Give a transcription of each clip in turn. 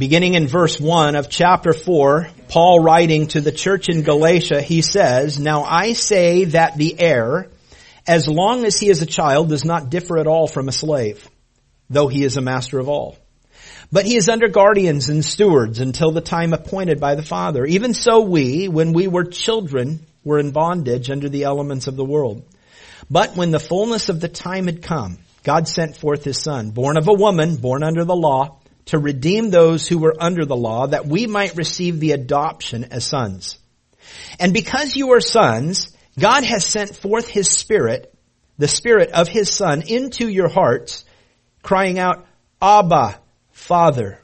Beginning in verse 1 of chapter 4, Paul writing to the church in Galatia, he says, Now I say that the heir, as long as he is a child, does not differ at all from a slave, though he is a master of all. But he is under guardians and stewards until the time appointed by the Father. Even so we, when we were children, were in bondage under the elements of the world. But when the fullness of the time had come, God sent forth his son, born of a woman, born under the law, to redeem those who were under the law, that we might receive the adoption as sons. And because you are sons, God has sent forth His Spirit, the Spirit of His Son, into your hearts, crying out, Abba, Father.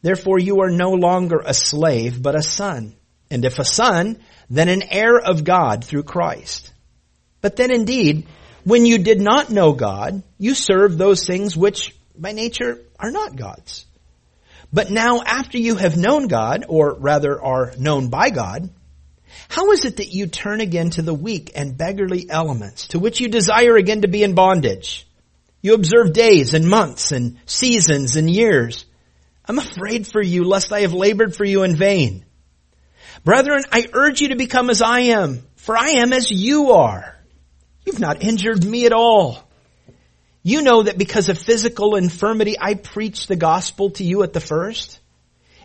Therefore you are no longer a slave, but a son. And if a son, then an heir of God through Christ. But then indeed, when you did not know God, you served those things which by nature are not God's. But now after you have known God, or rather are known by God, how is it that you turn again to the weak and beggarly elements to which you desire again to be in bondage? You observe days and months and seasons and years. I'm afraid for you lest I have labored for you in vain. Brethren, I urge you to become as I am, for I am as you are. You've not injured me at all. You know that because of physical infirmity, I preached the gospel to you at the first.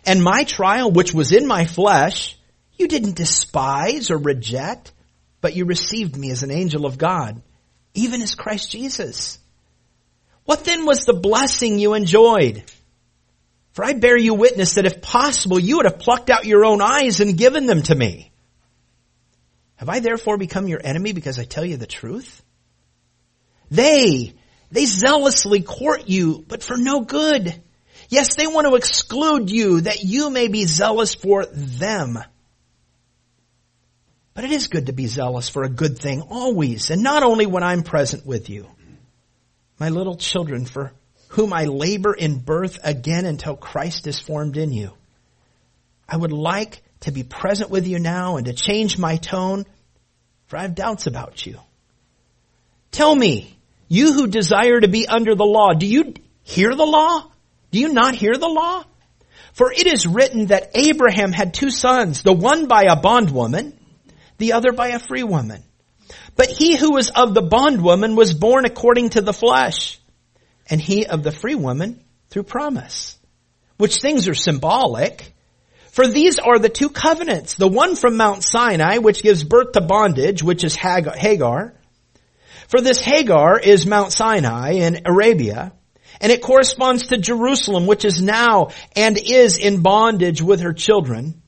And my trial, which was in my flesh, you didn't despise or reject, but you received me as an angel of God, even as Christ Jesus. What then was the blessing you enjoyed? For I bear you witness that if possible, you would have plucked out your own eyes and given them to me. Have I therefore become your enemy because I tell you the truth? They, they zealously court you, but for no good. Yes, they want to exclude you that you may be zealous for them. But it is good to be zealous for a good thing always, and not only when I'm present with you. My little children, for whom I labor in birth again until Christ is formed in you. I would like to be present with you now and to change my tone, for I have doubts about you. Tell me, you who desire to be under the law, do you hear the law? Do you not hear the law? For it is written that Abraham had two sons, the one by a bondwoman, the other by a free woman. But he who was of the bondwoman was born according to the flesh, and he of the free woman through promise. Which things are symbolic. For these are the two covenants, the one from Mount Sinai, which gives birth to bondage, which is Hagar, for this Hagar is Mount Sinai in Arabia, and it corresponds to Jerusalem, which is now and is in bondage with her children.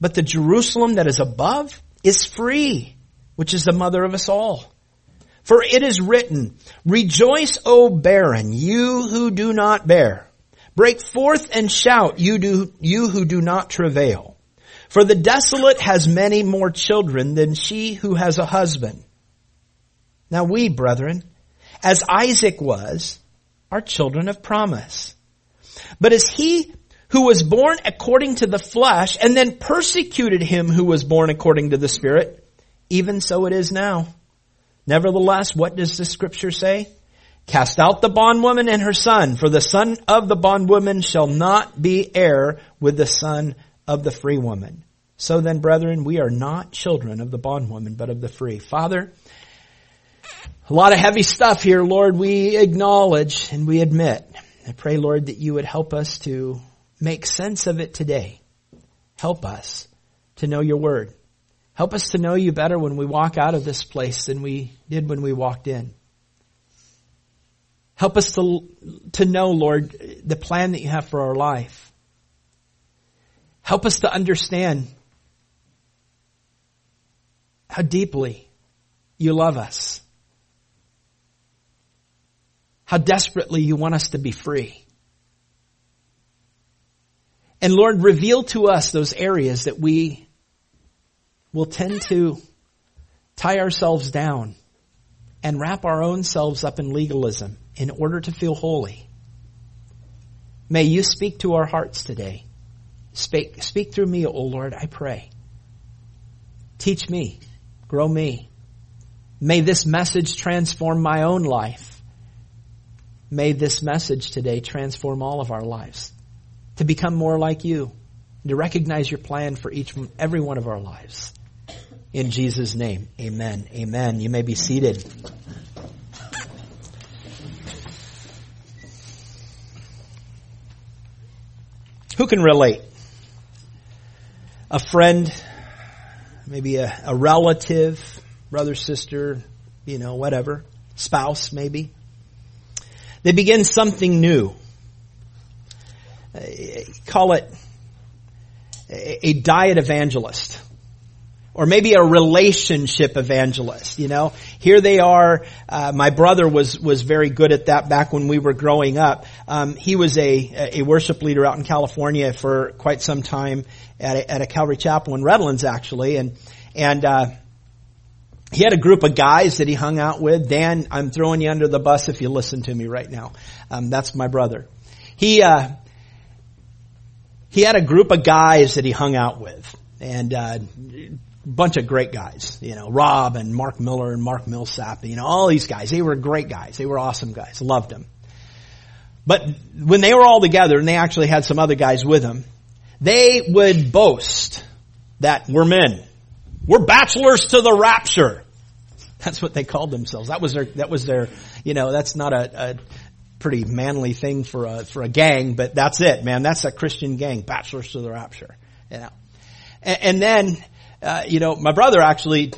But the Jerusalem that is above is free, which is the mother of us all. For it is written, Rejoice, O barren, you who do not bear. Break forth and shout, you do, you who do not travail. For the desolate has many more children than she who has a husband. Now we, brethren, as Isaac was, are children of promise. But as he who was born according to the flesh and then persecuted him who was born according to the spirit, even so it is now. Nevertheless, what does the scripture say? Cast out the bondwoman and her son, for the son of the bondwoman shall not be heir with the son of the free woman. So then, brethren, we are not children of the bondwoman, but of the free. Father, a lot of heavy stuff here, Lord, we acknowledge and we admit. I pray, Lord, that you would help us to make sense of it today. Help us to know your word. Help us to know you better when we walk out of this place than we did when we walked in. Help us to, to know, Lord, the plan that you have for our life. Help us to understand how deeply you love us how desperately you want us to be free. And Lord, reveal to us those areas that we will tend to tie ourselves down and wrap our own selves up in legalism in order to feel holy. May you speak to our hearts today. Speak, speak through me, O Lord, I pray. Teach me, grow me. May this message transform my own life. May this message today transform all of our lives to become more like you, to recognize your plan for each, and every one of our lives. In Jesus' name, amen. Amen. You may be seated. Who can relate? A friend, maybe a, a relative, brother, sister, you know, whatever, spouse maybe. They begin something new. Uh, call it a, diet evangelist or maybe a relationship evangelist. You know, here they are. Uh, my brother was was very good at that back when we were growing up. Um, he was a a worship leader out in California for quite some time at a, at a Calvary Chapel in Redlands, actually, and and. Uh, he had a group of guys that he hung out with. Dan, I'm throwing you under the bus if you listen to me right now. Um, that's my brother. He uh, he had a group of guys that he hung out with, and uh, a bunch of great guys, you know, Rob and Mark Miller and Mark Millsap, you know, all these guys. They were great guys. They were awesome guys. Loved them. But when they were all together, and they actually had some other guys with them, they would boast that we're men. We're bachelors to the rapture. That's what they called themselves. That was their, that was their, you know, that's not a, a pretty manly thing for a, for a gang, but that's it, man. That's a Christian gang, bachelors to the rapture, you know. And, and then, uh, you know, my brother actually,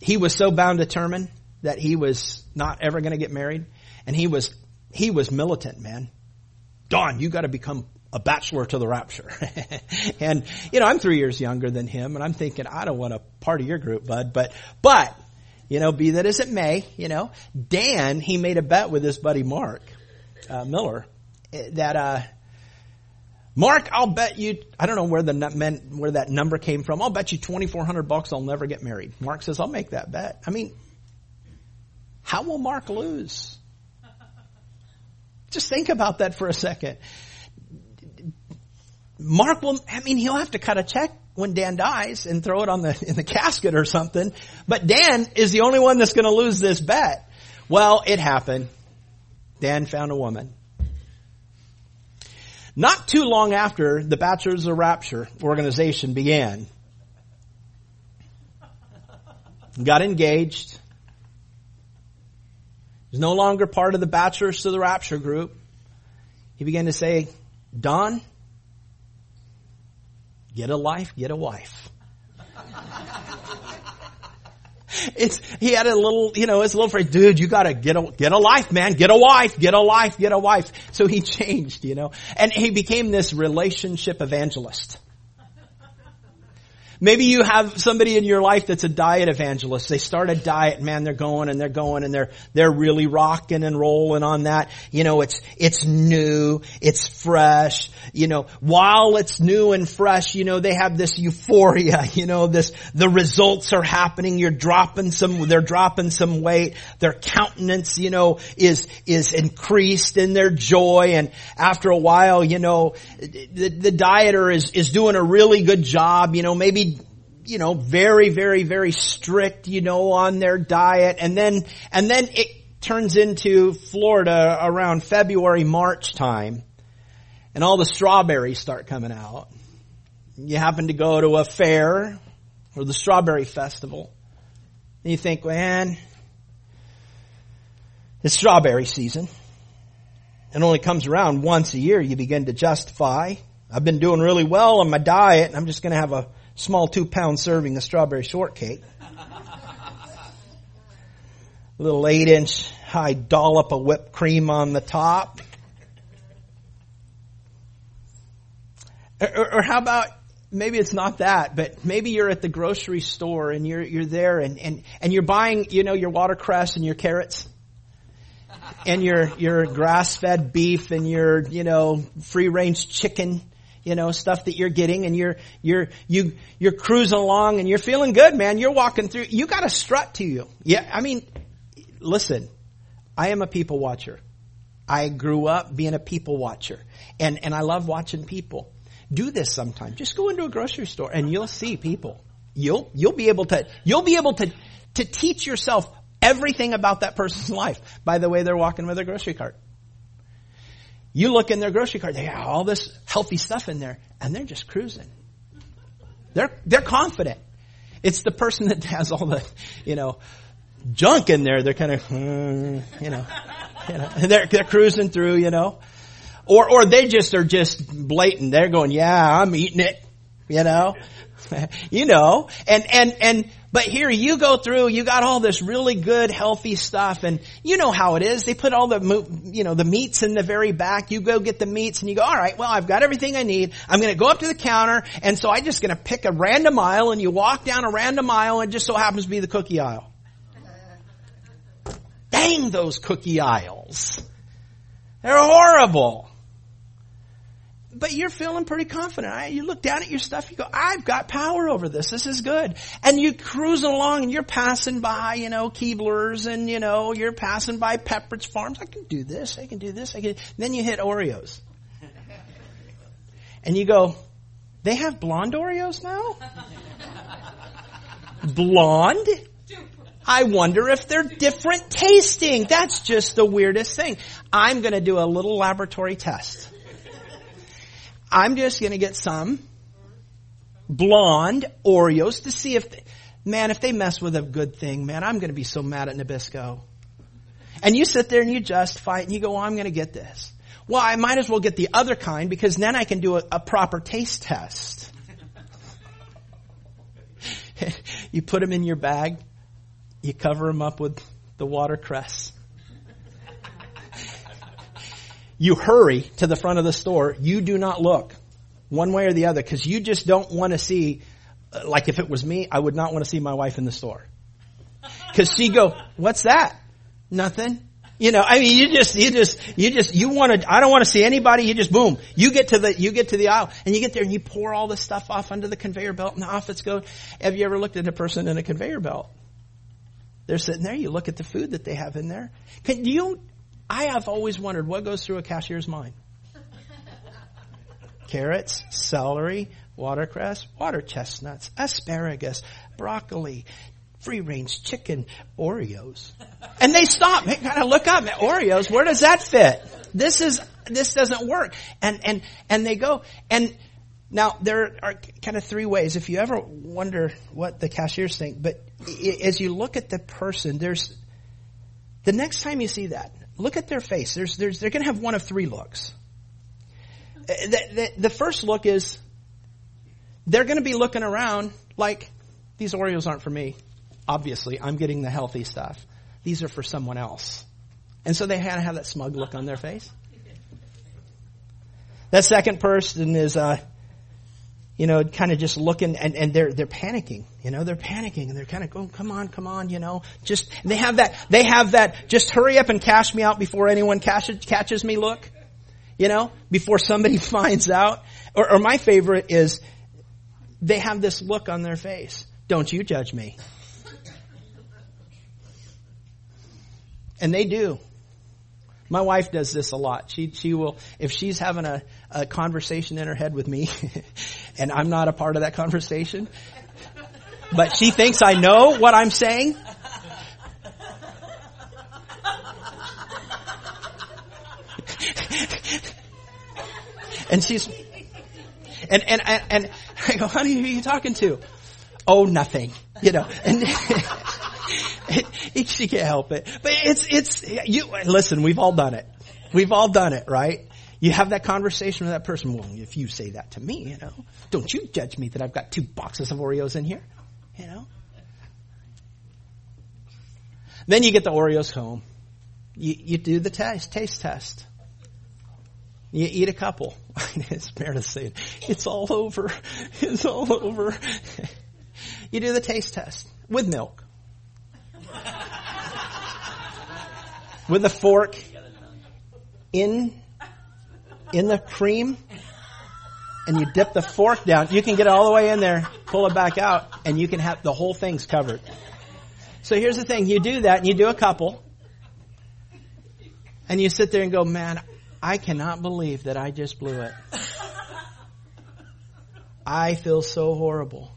he was so bound determined that he was not ever going to get married, and he was he was militant, man. Don, you got to become a bachelor to the rapture. and you know, I'm three years younger than him, and I'm thinking I don't want a part of your group, bud. But but you know, be that as it may, you know, Dan he made a bet with his buddy Mark uh, Miller eh, that uh, Mark, I'll bet you, I don't know where the where that number came from. I'll bet you 2400 bucks I'll never get married. Mark says, I'll make that bet. I mean, how will Mark lose? Just think about that for a second. Mark will, I mean, he'll have to cut a check when Dan dies and throw it on the, in the casket or something. But Dan is the only one that's going to lose this bet. Well, it happened. Dan found a woman. Not too long after the Bachelors of Rapture organization began, got engaged, was no longer part of the Bachelors to the Rapture group. He began to say, Don, get a life, get a wife. it's he had a little, you know, his little phrase, dude, you gotta get a get a life, man, get a wife, get a life, get a wife. So he changed, you know, and he became this relationship evangelist. Maybe you have somebody in your life that's a diet evangelist. They start a diet, man, they're going and they're going and they're, they're really rocking and rolling on that. You know, it's, it's new, it's fresh, you know, while it's new and fresh, you know, they have this euphoria, you know, this, the results are happening, you're dropping some, they're dropping some weight, their countenance, you know, is, is increased in their joy. And after a while, you know, the, the dieter is, is doing a really good job, you know, maybe you know, very, very, very strict, you know, on their diet. And then, and then it turns into Florida around February, March time. And all the strawberries start coming out. You happen to go to a fair or the strawberry festival. And you think, man, it's strawberry season. It only comes around once a year. You begin to justify. I've been doing really well on my diet. And I'm just going to have a small two pound serving of strawberry shortcake. A little eight inch high dollop of whipped cream on the top. Or, or, how about maybe it's not that, but maybe you're at the grocery store and you're you're there and, and, and you're buying, you know, your watercress and your carrots and your your grass fed beef and your, you know, free range chicken you know, stuff that you're getting and you're, you're, you, you're cruising along and you're feeling good, man. You're walking through, you got a strut to you. Yeah, I mean, listen, I am a people watcher. I grew up being a people watcher and, and I love watching people. Do this sometime. Just go into a grocery store and you'll see people. You'll, you'll be able to, you'll be able to, to teach yourself everything about that person's life by the way they're walking with their grocery cart. You look in their grocery cart, they have all this healthy stuff in there, and they're just cruising. They're, they're confident. It's the person that has all the, you know, junk in there. They're kind of, mm, you know, you know, they're, they're cruising through, you know. Or, or they just are just blatant. They're going, yeah, I'm eating it, you know. you know, and, and, and, but here you go through, you got all this really good, healthy stuff, and you know how it is. They put all the, you know, the meats in the very back. You go get the meats, and you go, all right, well, I've got everything I need. I'm going to go up to the counter, and so I'm just going to pick a random aisle, and you walk down a random aisle, and just so happens to be the cookie aisle. Dang those cookie aisles. They're horrible but you're feeling pretty confident. You look down at your stuff, you go, I've got power over this. This is good. And you cruising along and you're passing by, you know, Keebler's and, you know, you're passing by Pepperidge Farms. I can do this. I can do this. I can. Then you hit Oreos. And you go, they have blonde Oreos now? blonde? I wonder if they're different tasting. That's just the weirdest thing. I'm going to do a little laboratory test. I'm just going to get some blonde Oreos to see if, they, man, if they mess with a good thing, man, I'm going to be so mad at Nabisco. And you sit there and you justify it and you go, well, I'm going to get this. Well, I might as well get the other kind because then I can do a, a proper taste test. you put them in your bag, you cover them up with the watercress you hurry to the front of the store. You do not look one way or the other because you just don't want to see, uh, like if it was me, I would not want to see my wife in the store. Cause she go, what's that? Nothing. You know, I mean, you just, you just, you just, you want to, I don't want to see anybody, you just boom, you get to the, you get to the aisle, and you get there and you pour all this stuff off under the conveyor belt and off it's going. Have you ever looked at a person in a conveyor belt? They're sitting there, you look at the food that they have in there. Can you, I have always wondered what goes through a cashier's mind. Carrots, celery, watercress, water chestnuts, asparagus, broccoli, free range chicken, Oreos. And they stop. They kind of look up. at Oreos, where does that fit? This is, this doesn't work. And, and, and they go, and now there are kind of three ways. If you ever wonder what the cashiers think, but as you look at the person, there's, the next time you see that, look at their face. There's, there's, they're going to have one of three looks. Uh, the, the, the first look is they're going to be looking around like these Oreos aren't for me. Obviously, I'm getting the healthy stuff. These are for someone else. And so they had to have that smug look on their face. That second person is, uh, you know, kind of just looking and, and they're, they're panicking, you know, they're panicking and they're kind of going, come on, come on, you know, just, they have that, they have that, just hurry up and cash me out before anyone catches, catches me look, you know, before somebody finds out. Or, or my favorite is they have this look on their face. Don't you judge me. And they do. My wife does this a lot. She, she will, if she's having a, a conversation in her head with me, and I'm not a part of that conversation, but she thinks I know what I'm saying, and she's, and, and, and, and I go, honey, who are you talking to? Oh, nothing. You know, and, she can't help it. But it's, it's, you, listen, we've all done it. We've all done it, right? You have that conversation with that person. Well, if you say that to me, you know, don't you judge me that I've got two boxes of Oreos in here, you know? Then you get the Oreos home. You, you do the test, taste test. You eat a couple. it's Meredith saying, it's all over. It's all over. you do the taste test with milk with a fork in in the cream and you dip the fork down. You can get it all the way in there, pull it back out, and you can have the whole thing's covered. So here's the thing. You do that and you do a couple. And you sit there and go, man, I cannot believe that I just blew it. I feel so horrible.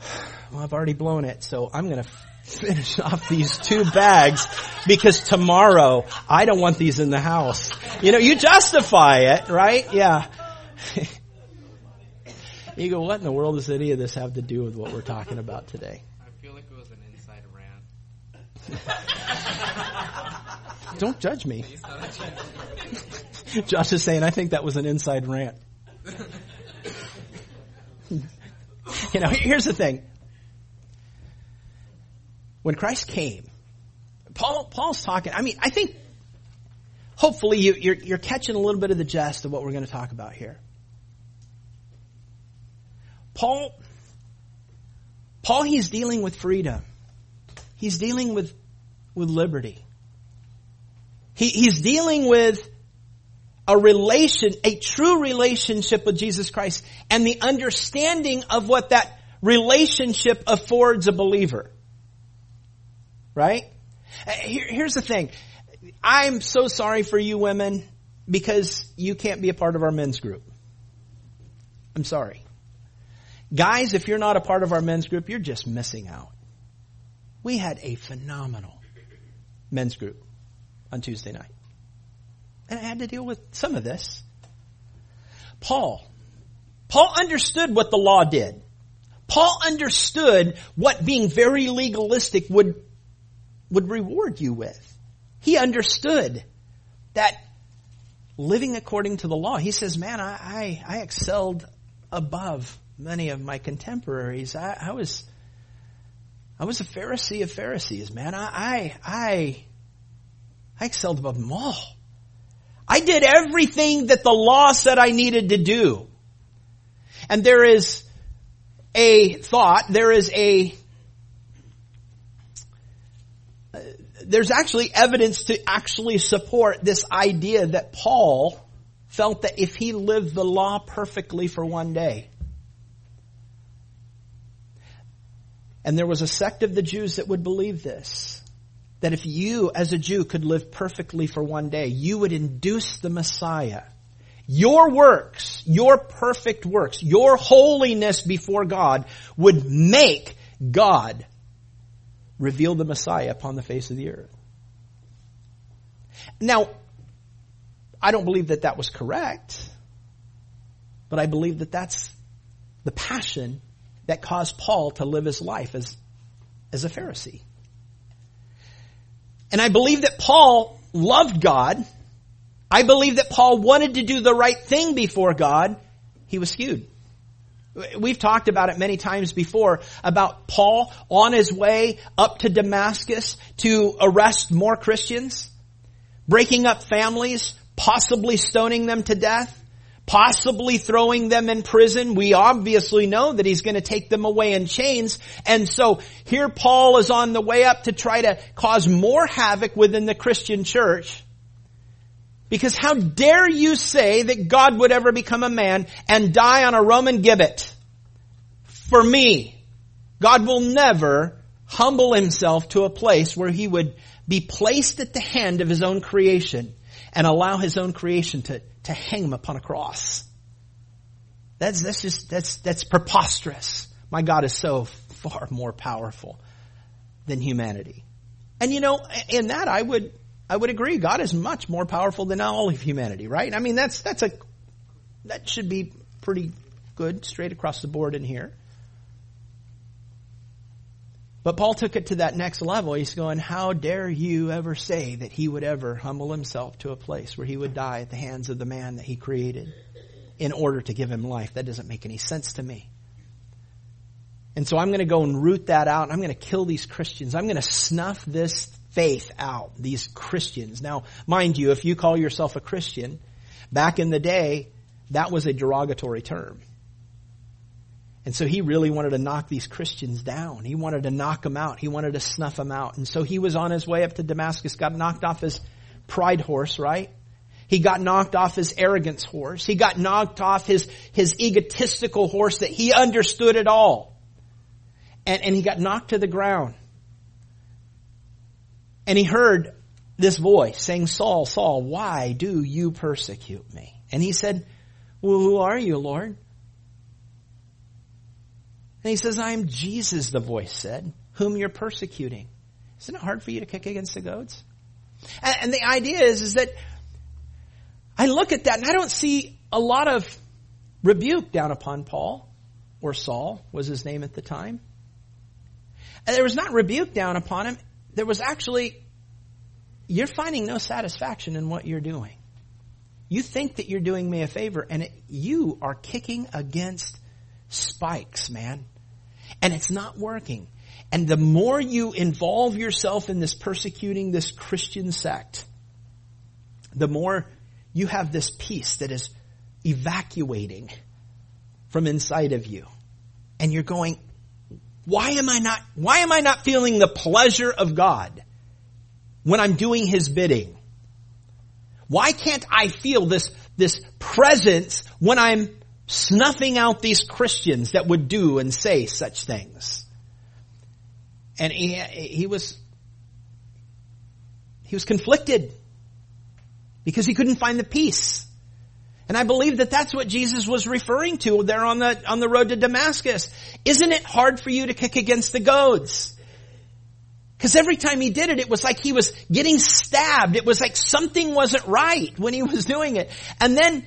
Well, I've already blown it, so I'm going to finish off these two bags because tomorrow I don't want these in the house. You know, you justify it, right? Yeah. you go, what in the world does any of this have to do with what we're talking about today? I feel like it was an inside rant. Don't judge me. Josh is saying, I think that was an inside rant. you know, here's the thing. When Christ came, Paul, Paul's talking, I mean, I think, hopefully you, you're, you're catching a little bit of the gist of what we're going to talk about here. Paul, Paul, he's dealing with freedom. He's dealing with, with liberty. He, he's dealing with a relation, a true relationship with Jesus Christ and the understanding of what that relationship affords a believer. Right? Uh, here, here's the thing. I'm so sorry for you women because you can't be a part of our men's group. I'm sorry. Guys, if you're not a part of our men's group, you're just missing out. We had a phenomenal men's group on Tuesday night. And I had to deal with some of this. Paul. Paul understood what the law did. Paul understood what being very legalistic would, would reward you with. He understood that living according to the law, he says, man, I, I, I excelled above many of my contemporaries. I, I, was, I was a Pharisee of Pharisees, man. I, I, I, excelled above them all. I did everything that the law said I needed to do. And there is a thought, there is a, there's actually evidence to actually support this idea that Paul felt that if he lived the law perfectly for one day, and there was a sect of the Jews that would believe this, that if you as a Jew could live perfectly for one day, you would induce the Messiah. Your works, your perfect works, your holiness before God would make God reveal the Messiah upon the face of the earth. Now, I don't believe that that was correct, but I believe that that's the passion that caused Paul to live his life as, as a Pharisee. And I believe that Paul loved God. I believe that Paul wanted to do the right thing before God. He was skewed. We've talked about it many times before about Paul on his way up to Damascus to arrest more Christians, breaking up families, possibly stoning them to death possibly throwing them in prison. We obviously know that he's going to take them away in chains. And so here Paul is on the way up to try to cause more havoc within the Christian church. Because how dare you say that God would ever become a man and die on a Roman gibbet? For me, God will never humble himself to a place where he would be placed at the hand of his own creation and allow his own creation to, to hang him upon a cross. That's, that's just, that's, that's preposterous. My God is so far more powerful than humanity. And you know, in that I would, I would agree. God is much more powerful than all of humanity, right? I mean, that's, that's a, that should be pretty good straight across the board in here. But Paul took it to that next level. He's going, how dare you ever say that he would ever humble himself to a place where he would die at the hands of the man that he created in order to give him life? That doesn't make any sense to me. And so I'm going to go and root that out. I'm going to kill these Christians. I'm going to snuff this faith out, these Christians. Now, mind you, if you call yourself a Christian, back in the day, that was a derogatory term. And so he really wanted to knock these Christians down. He wanted to knock them out. He wanted to snuff them out. And so he was on his way up to Damascus, got knocked off his pride horse, right? He got knocked off his arrogance horse. He got knocked off his, his egotistical horse that he understood it all. And, and he got knocked to the ground. And he heard this voice saying, Saul, Saul, why do you persecute me? And he said, well, who are you, Lord? And he says, I am Jesus, the voice said, whom you're persecuting. Isn't it hard for you to kick against the goads? And, and the idea is, is that I look at that and I don't see a lot of rebuke down upon Paul, or Saul was his name at the time. And there was not rebuke down upon him. There was actually, you're finding no satisfaction in what you're doing. You think that you're doing me a favor and it, you are kicking against spikes, man. And it's not working. And the more you involve yourself in this persecuting this Christian sect, the more you have this peace that is evacuating from inside of you. And you're going, why am I not, why am I not feeling the pleasure of God when I'm doing His bidding? Why can't I feel this, this presence when I'm snuffing out these Christians that would do and say such things? And he, he was, he was conflicted because he couldn't find the peace. And I believe that that's what Jesus was referring to there on the, on the road to Damascus. Isn't it hard for you to kick against the goads? Because every time he did it, it was like he was getting stabbed. It was like something wasn't right when he was doing it. And then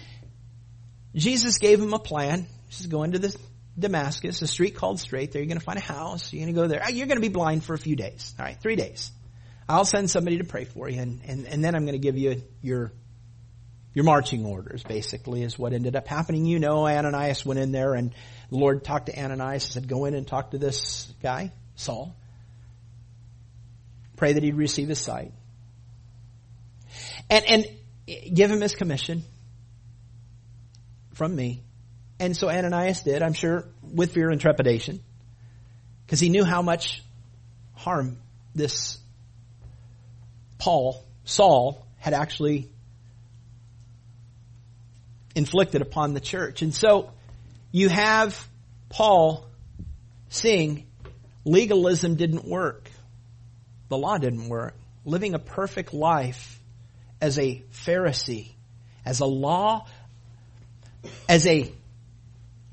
Jesus gave him a plan. He says, go into this Damascus, a street called Straight. There you're going to find a house. You're going to go there. You're going to be blind for a few days. All right, three days. I'll send somebody to pray for you, and, and, and then I'm going to give you your your marching orders, basically, is what ended up happening. You know, Ananias went in there, and the Lord talked to Ananias and said, Go in and talk to this guy, Saul. Pray that he'd receive his sight. And, and give him his commission from me. And so Ananias did, I'm sure, with fear and trepidation, because he knew how much harm this Paul, Saul, had actually inflicted upon the church. And so you have Paul seeing legalism didn't work. The law didn't work. Living a perfect life as a Pharisee, as a law, as a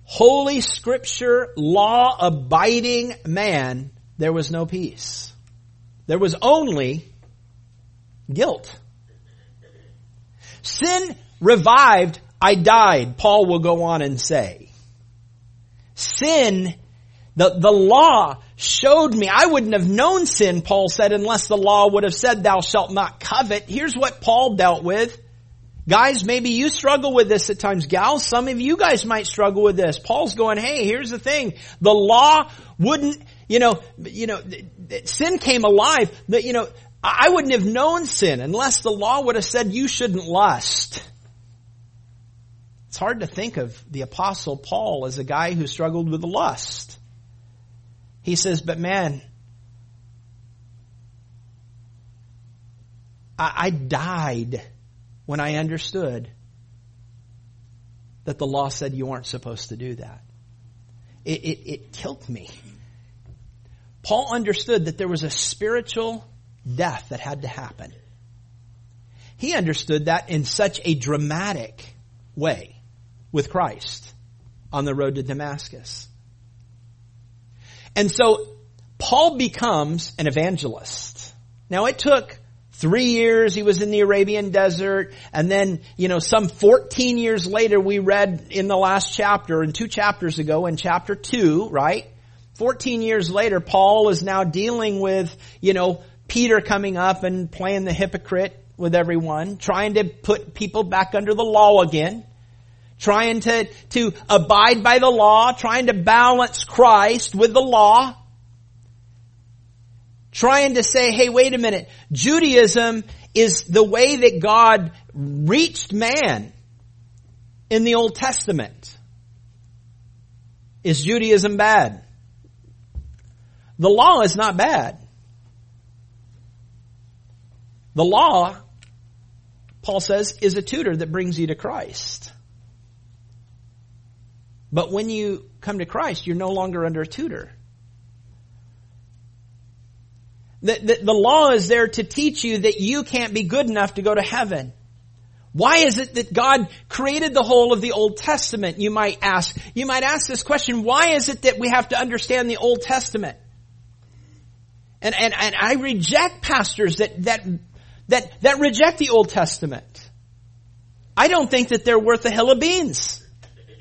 holy scripture, law abiding man, there was no peace. There was only guilt. Sin revived, I died, Paul will go on and say. Sin, the, the law showed me, I wouldn't have known sin, Paul said, unless the law would have said thou shalt not covet. Here's what Paul dealt with. Guys, maybe you struggle with this at times. Gals, some of you guys might struggle with this. Paul's going, hey, here's the thing. The law wouldn't, you know, you know, sin came alive. That, you know, I wouldn't have known sin unless the law would have said you shouldn't lust. It's hard to think of the apostle Paul as a guy who struggled with lust. He says, but man, I, I died when I understood that the law said you weren't supposed to do that. It, it, it killed me. Paul understood that there was a spiritual death that had to happen. He understood that in such a dramatic way with Christ on the road to Damascus. And so Paul becomes an evangelist. Now it took three years he was in the Arabian desert and then, you know, some 14 years later we read in the last chapter and two chapters ago in chapter two, right? 14 years later, Paul is now dealing with, you know, Peter coming up and playing the hypocrite with everyone, trying to put people back under the law again, trying to, to abide by the law, trying to balance Christ with the law, trying to say, hey, wait a minute, Judaism is the way that God reached man in the Old Testament. Is Judaism bad? The law is not bad. The law Paul says, is a tutor that brings you to Christ. But when you come to Christ, you're no longer under a tutor. The, the, the, law is there to teach you that you can't be good enough to go to heaven. Why is it that God created the whole of the Old Testament? You might ask. You might ask this question, why is it that we have to understand the Old Testament? And, and, and I reject pastors that, that, that, that reject the Old Testament. I don't think that they're worth a hill of beans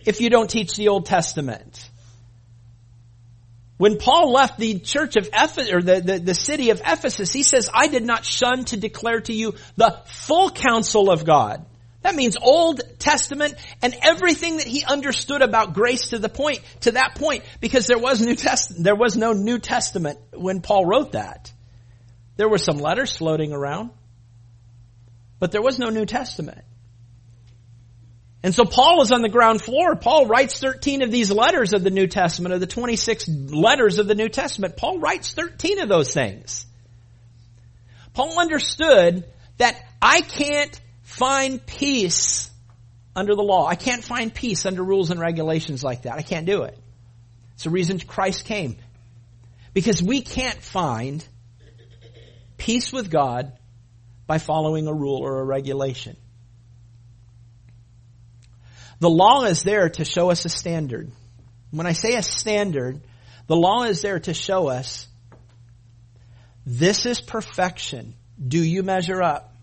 if you don't teach the Old Testament. When Paul left the church of Ephesus, or the, the, the, city of Ephesus, he says, I did not shun to declare to you the full counsel of God. That means Old Testament and everything that he understood about grace to the point, to that point, because there was New Testament, there was no New Testament when Paul wrote that. There were some letters floating around, but there was no New Testament. And so Paul is on the ground floor. Paul writes 13 of these letters of the New Testament, of the 26 letters of the New Testament. Paul writes 13 of those things. Paul understood that I can't find peace under the law. I can't find peace under rules and regulations like that. I can't do it. It's the reason Christ came. Because we can't find peace with God by following a rule or a regulation. The law is there to show us a standard. When I say a standard, the law is there to show us this is perfection. Do you measure up?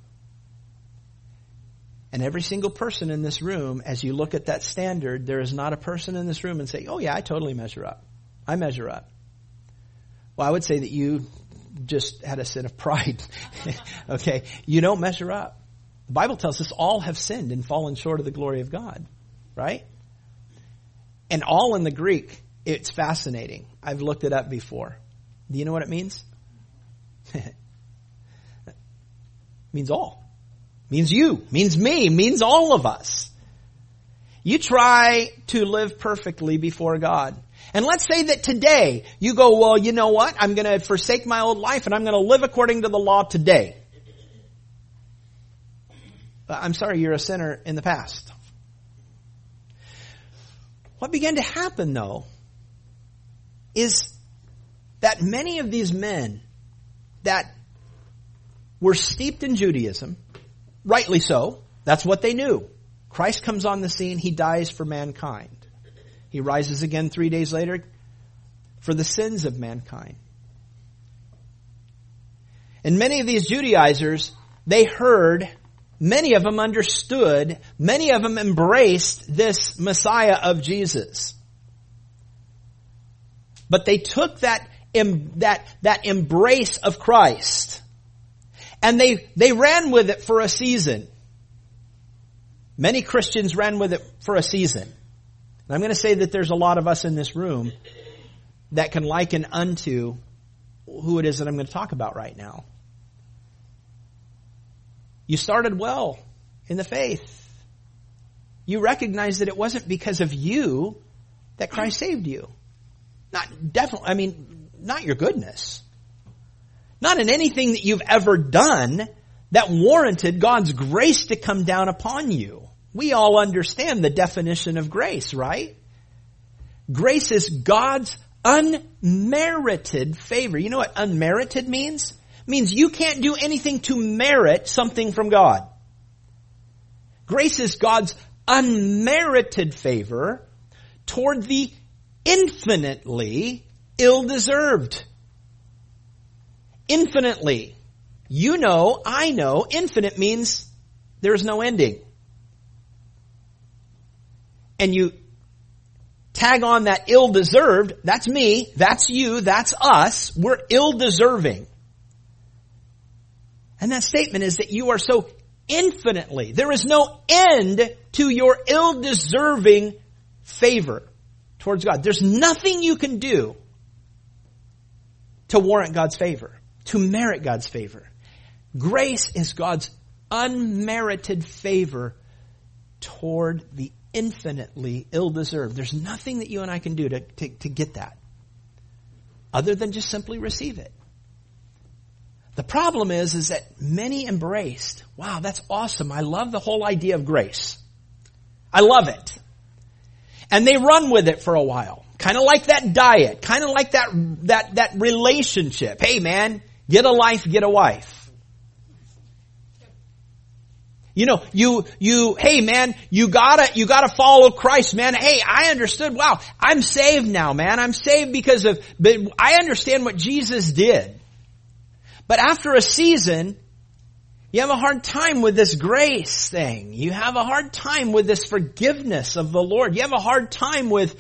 And every single person in this room, as you look at that standard, there is not a person in this room and say, oh yeah, I totally measure up. I measure up. Well, I would say that you just had a sin of pride. okay. You don't measure up. The Bible tells us all have sinned and fallen short of the glory of God right? And all in the Greek, it's fascinating. I've looked it up before. Do you know what it means? it means all. means you. means me. means all of us. You try to live perfectly before God. And let's say that today you go, well, you know what? I'm going to forsake my old life and I'm going to live according to the law today. Uh, I'm sorry, you're a sinner in the past. What began to happen though is that many of these men that were steeped in Judaism, rightly so, that's what they knew. Christ comes on the scene, he dies for mankind. He rises again three days later for the sins of mankind. And many of these Judaizers, they heard Many of them understood, many of them embraced this Messiah of Jesus. But they took that, that, that embrace of Christ and they, they ran with it for a season. Many Christians ran with it for a season. And I'm going to say that there's a lot of us in this room that can liken unto who it is that I'm going to talk about right now. You started well in the faith. You recognized that it wasn't because of you that Christ saved you. Not definitely, I mean, not your goodness. Not in anything that you've ever done that warranted God's grace to come down upon you. We all understand the definition of grace, right? Grace is God's unmerited favor. You know what unmerited means? Means you can't do anything to merit something from God. Grace is God's unmerited favor toward the infinitely ill-deserved. Infinitely. You know, I know, infinite means there's no ending. And you tag on that ill-deserved, that's me, that's you, that's us, we're ill-deserving. And that statement is that you are so infinitely, there is no end to your ill-deserving favor towards God. There's nothing you can do to warrant God's favor, to merit God's favor. Grace is God's unmerited favor toward the infinitely ill-deserved. There's nothing that you and I can do to, to, to get that other than just simply receive it. The problem is, is that many embraced, wow, that's awesome. I love the whole idea of grace. I love it. And they run with it for a while. Kind of like that diet. Kind of like that, that, that relationship. Hey man, get a life, get a wife. You know, you, you, hey man, you gotta, you gotta follow Christ, man. Hey, I understood, wow, I'm saved now, man. I'm saved because of, but I understand what Jesus did. But after a season, you have a hard time with this grace thing. You have a hard time with this forgiveness of the Lord. You have a hard time with,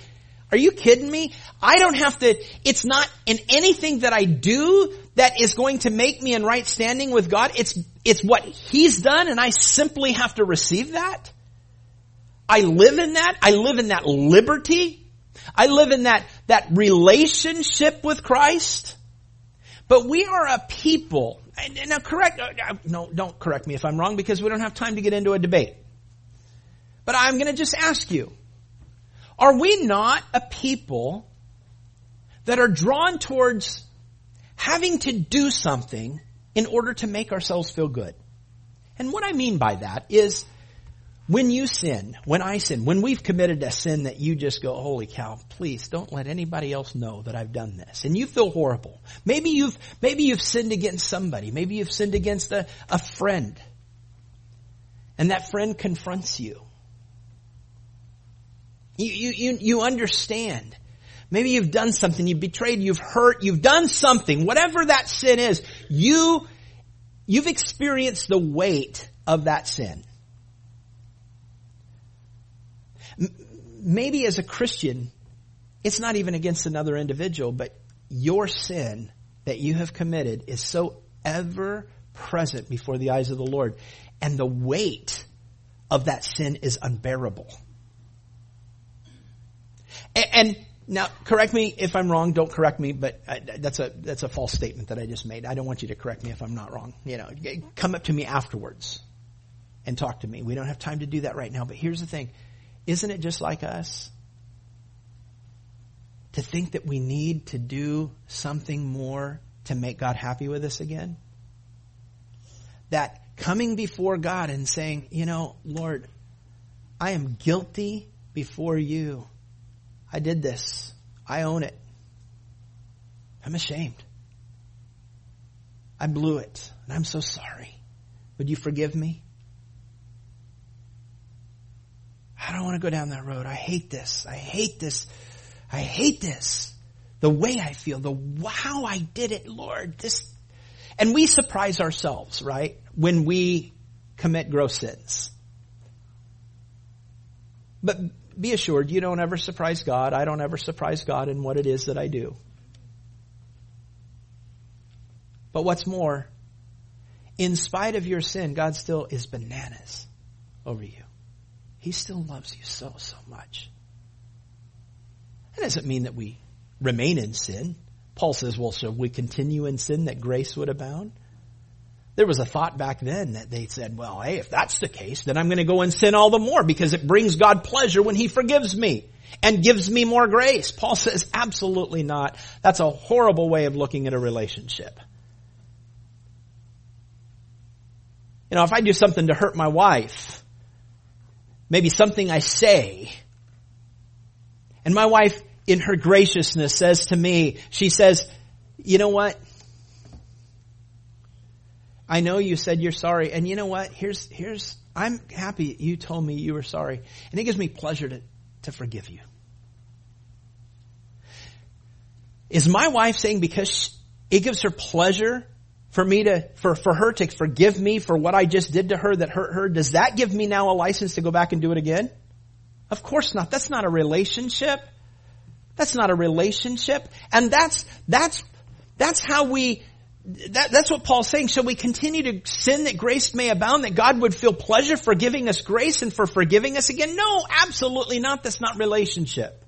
are you kidding me? I don't have to, it's not in anything that I do that is going to make me in right standing with God. It's, it's what He's done and I simply have to receive that. I live in that. I live in that liberty. I live in that, that relationship with Christ. But we are a people, now correct, uh, no, don't correct me if I'm wrong because we don't have time to get into a debate. But I'm gonna just ask you, are we not a people that are drawn towards having to do something in order to make ourselves feel good? And what I mean by that is when you sin, when I sin, when we've committed a sin that you just go, holy cow, please don't let anybody else know that I've done this. And you feel horrible. Maybe you've, maybe you've sinned against somebody. Maybe you've sinned against a, a friend. And that friend confronts you. You, you, you, you understand. Maybe you've done something, you've betrayed, you've hurt, you've done something, whatever that sin is, you, you've experienced the weight of that sin. Maybe as a Christian, it's not even against another individual, but your sin that you have committed is so ever present before the eyes of the Lord. And the weight of that sin is unbearable. And, and now, correct me if I'm wrong. Don't correct me, but I, that's a that's a false statement that I just made. I don't want you to correct me if I'm not wrong. You know, come up to me afterwards and talk to me. We don't have time to do that right now. But here's the thing: isn't it just like us to think that we need to do something more to make God happy with us again? That coming before God and saying, you know, Lord, I am guilty before you. I did this. I own it. I'm ashamed. I blew it, and I'm so sorry. Would you forgive me? I don't want to go down that road. I hate this. I hate this. I hate this. The way I feel, the how I did it, Lord. This, and we surprise ourselves, right? When we commit gross sins. But be assured, you don't ever surprise God. I don't ever surprise God in what it is that I do. But what's more, in spite of your sin, God still is bananas over you. He still loves you so, so much. That doesn't mean that we remain in sin. Paul says, well, shall we continue in sin that grace would abound? There was a thought back then that they said, well, hey, if that's the case, then I'm going to go and sin all the more because it brings God pleasure when He forgives me and gives me more grace. Paul says, absolutely not. That's a horrible way of looking at a relationship. You know, if I do something to hurt my wife, maybe something I say, and my wife, in her graciousness, says to me, she says, you know what? I know you said you're sorry, and you know what? Here's, here's, I'm happy you told me you were sorry, and it gives me pleasure to, to forgive you. Is my wife saying because it gives her pleasure for me to, for, for her to forgive me for what I just did to her that hurt her, does that give me now a license to go back and do it again? Of course not. That's not a relationship. That's not a relationship. And that's, that's, that's how we that, that's what Paul's saying. Shall we continue to sin that grace may abound, that God would feel pleasure for giving us grace and for forgiving us again? No, absolutely not. That's not relationship.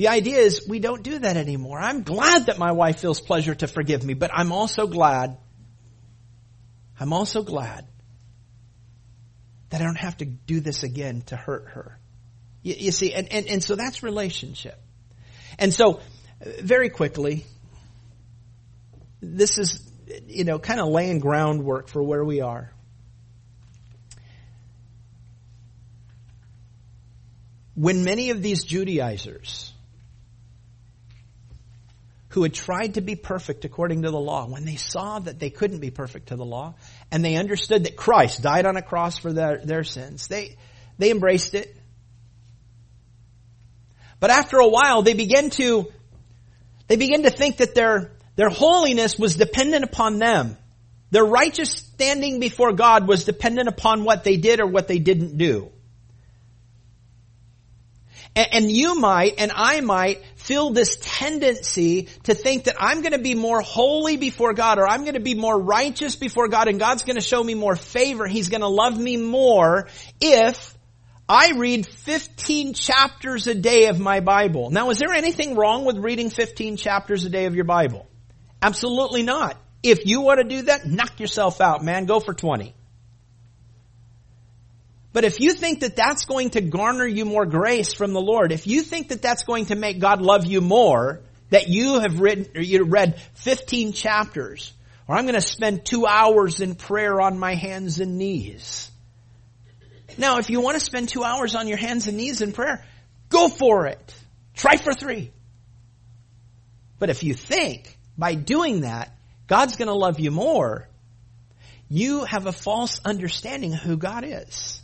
The idea is we don't do that anymore. I'm glad that my wife feels pleasure to forgive me, but I'm also glad, I'm also glad that I don't have to do this again to hurt her. You, you see, and, and, and so that's relationship. And so, very quickly, this is you know, kind of laying groundwork for where we are. When many of these Judaizers who had tried to be perfect according to the law, when they saw that they couldn't be perfect to the law, and they understood that Christ died on a cross for their, their sins, they, they embraced it. But after a while, they began to, they began to think that their, their holiness was dependent upon them. Their righteous standing before God was dependent upon what they did or what they didn't do. And you might, and I might, feel this tendency to think that I'm going to be more holy before God, or I'm going to be more righteous before God, and God's going to show me more favor. He's going to love me more if I read 15 chapters a day of my Bible. Now, is there anything wrong with reading 15 chapters a day of your Bible? Absolutely not. If you want to do that, knock yourself out, man. Go for 20. But if you think that that's going to garner you more grace from the Lord, if you think that that's going to make God love you more, that you have written, or you read 15 chapters, or I'm going to spend two hours in prayer on my hands and knees. Now, if you want to spend two hours on your hands and knees in prayer, go for it. Try for three. But if you think by doing that, God's going to love you more, you have a false understanding of who God is.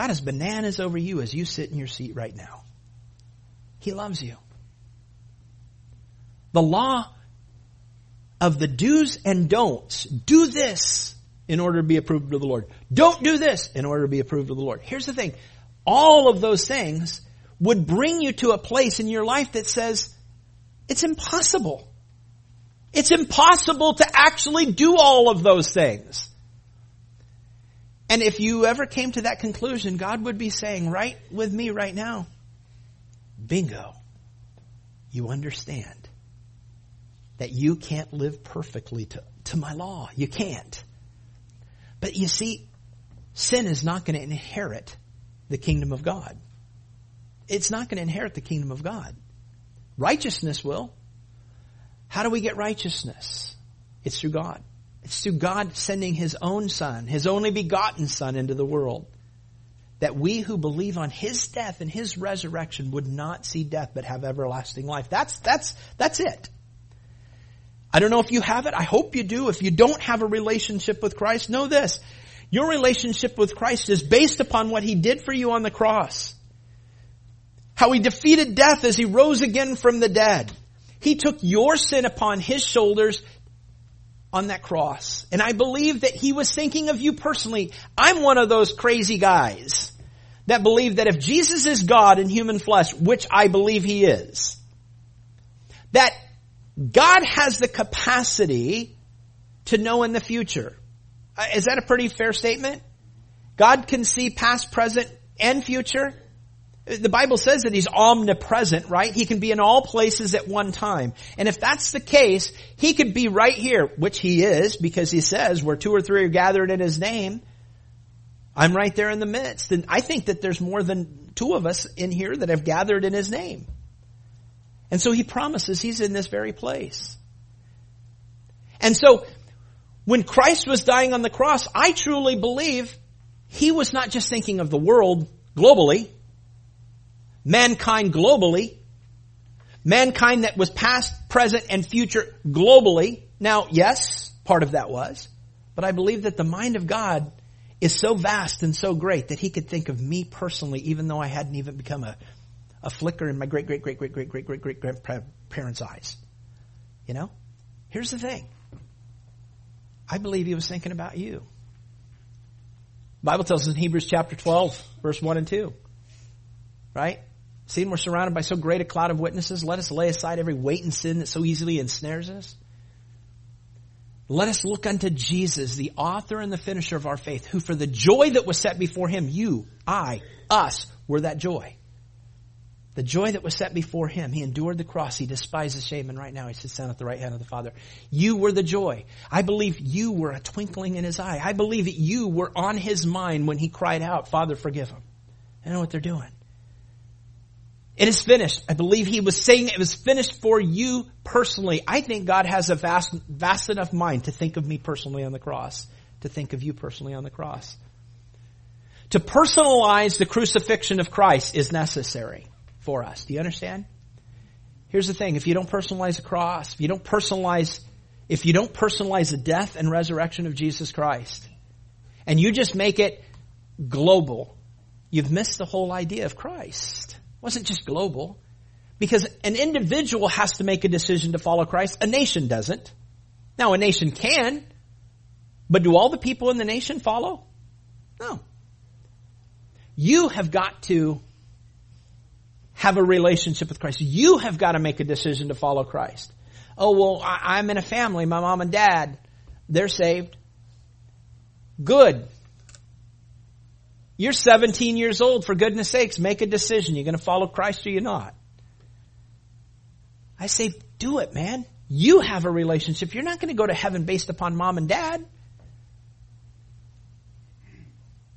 God is bananas over you as you sit in your seat right now. He loves you. The law of the do's and don'ts. Do this in order to be approved of the Lord. Don't do this in order to be approved of the Lord. Here's the thing. All of those things would bring you to a place in your life that says, it's impossible. It's impossible to actually do all of those things. And if you ever came to that conclusion, God would be saying, right with me right now, bingo, you understand that you can't live perfectly to, to my law. You can't. But you see, sin is not going to inherit the kingdom of God. It's not going to inherit the kingdom of God. Righteousness will. How do we get righteousness? It's through God. It's through God sending His own Son, His only begotten Son into the world. That we who believe on His death and His resurrection would not see death but have everlasting life. That's, that's, that's it. I don't know if you have it. I hope you do. If you don't have a relationship with Christ, know this. Your relationship with Christ is based upon what He did for you on the cross. How He defeated death as He rose again from the dead. He took your sin upon His shoulders on that cross. And I believe that he was thinking of you personally. I'm one of those crazy guys that believe that if Jesus is God in human flesh, which I believe he is, that God has the capacity to know in the future. Uh, is that a pretty fair statement? God can see past, present, and future. The Bible says that He's omnipresent, right? He can be in all places at one time. And if that's the case, He could be right here, which He is, because He says, where two or three are gathered in His name, I'm right there in the midst. And I think that there's more than two of us in here that have gathered in His name. And so He promises He's in this very place. And so, when Christ was dying on the cross, I truly believe He was not just thinking of the world globally, mankind globally, mankind that was past, present, and future globally. Now, yes, part of that was, but I believe that the mind of God is so vast and so great that he could think of me personally, even though I hadn't even become a, a flicker in my great, great, great, great, great, great, great, great grandparents' eyes. You know? Here's the thing. I believe he was thinking about you. The Bible tells us in Hebrews chapter 12, verse 1 and 2. Right? Seeing we're surrounded by so great a cloud of witnesses, let us lay aside every weight and sin that so easily ensnares us. Let us look unto Jesus, the author and the finisher of our faith, who for the joy that was set before him, you, I, us, were that joy. The joy that was set before him, he endured the cross, he despised the shame, and right now he sits down at the right hand of the Father. You were the joy. I believe you were a twinkling in his eye. I believe that you were on his mind when he cried out, Father, forgive him. I know what they're doing. It is finished. I believe he was saying it was finished for you personally. I think God has a vast, vast enough mind to think of me personally on the cross, to think of you personally on the cross. To personalize the crucifixion of Christ is necessary for us. Do you understand? Here's the thing. If you don't personalize the cross, if you don't personalize, if you don't personalize the death and resurrection of Jesus Christ, and you just make it global, you've missed the whole idea of Christ. Wasn't just global. Because an individual has to make a decision to follow Christ. A nation doesn't. Now a nation can, but do all the people in the nation follow? No. You have got to have a relationship with Christ. You have got to make a decision to follow Christ. Oh, well, I, am in a family. My mom and dad, they're saved. Good. You're 17 years old. For goodness sakes, make a decision. You're going to follow Christ or you're not. I say, do it, man. You have a relationship. You're not going to go to heaven based upon mom and dad.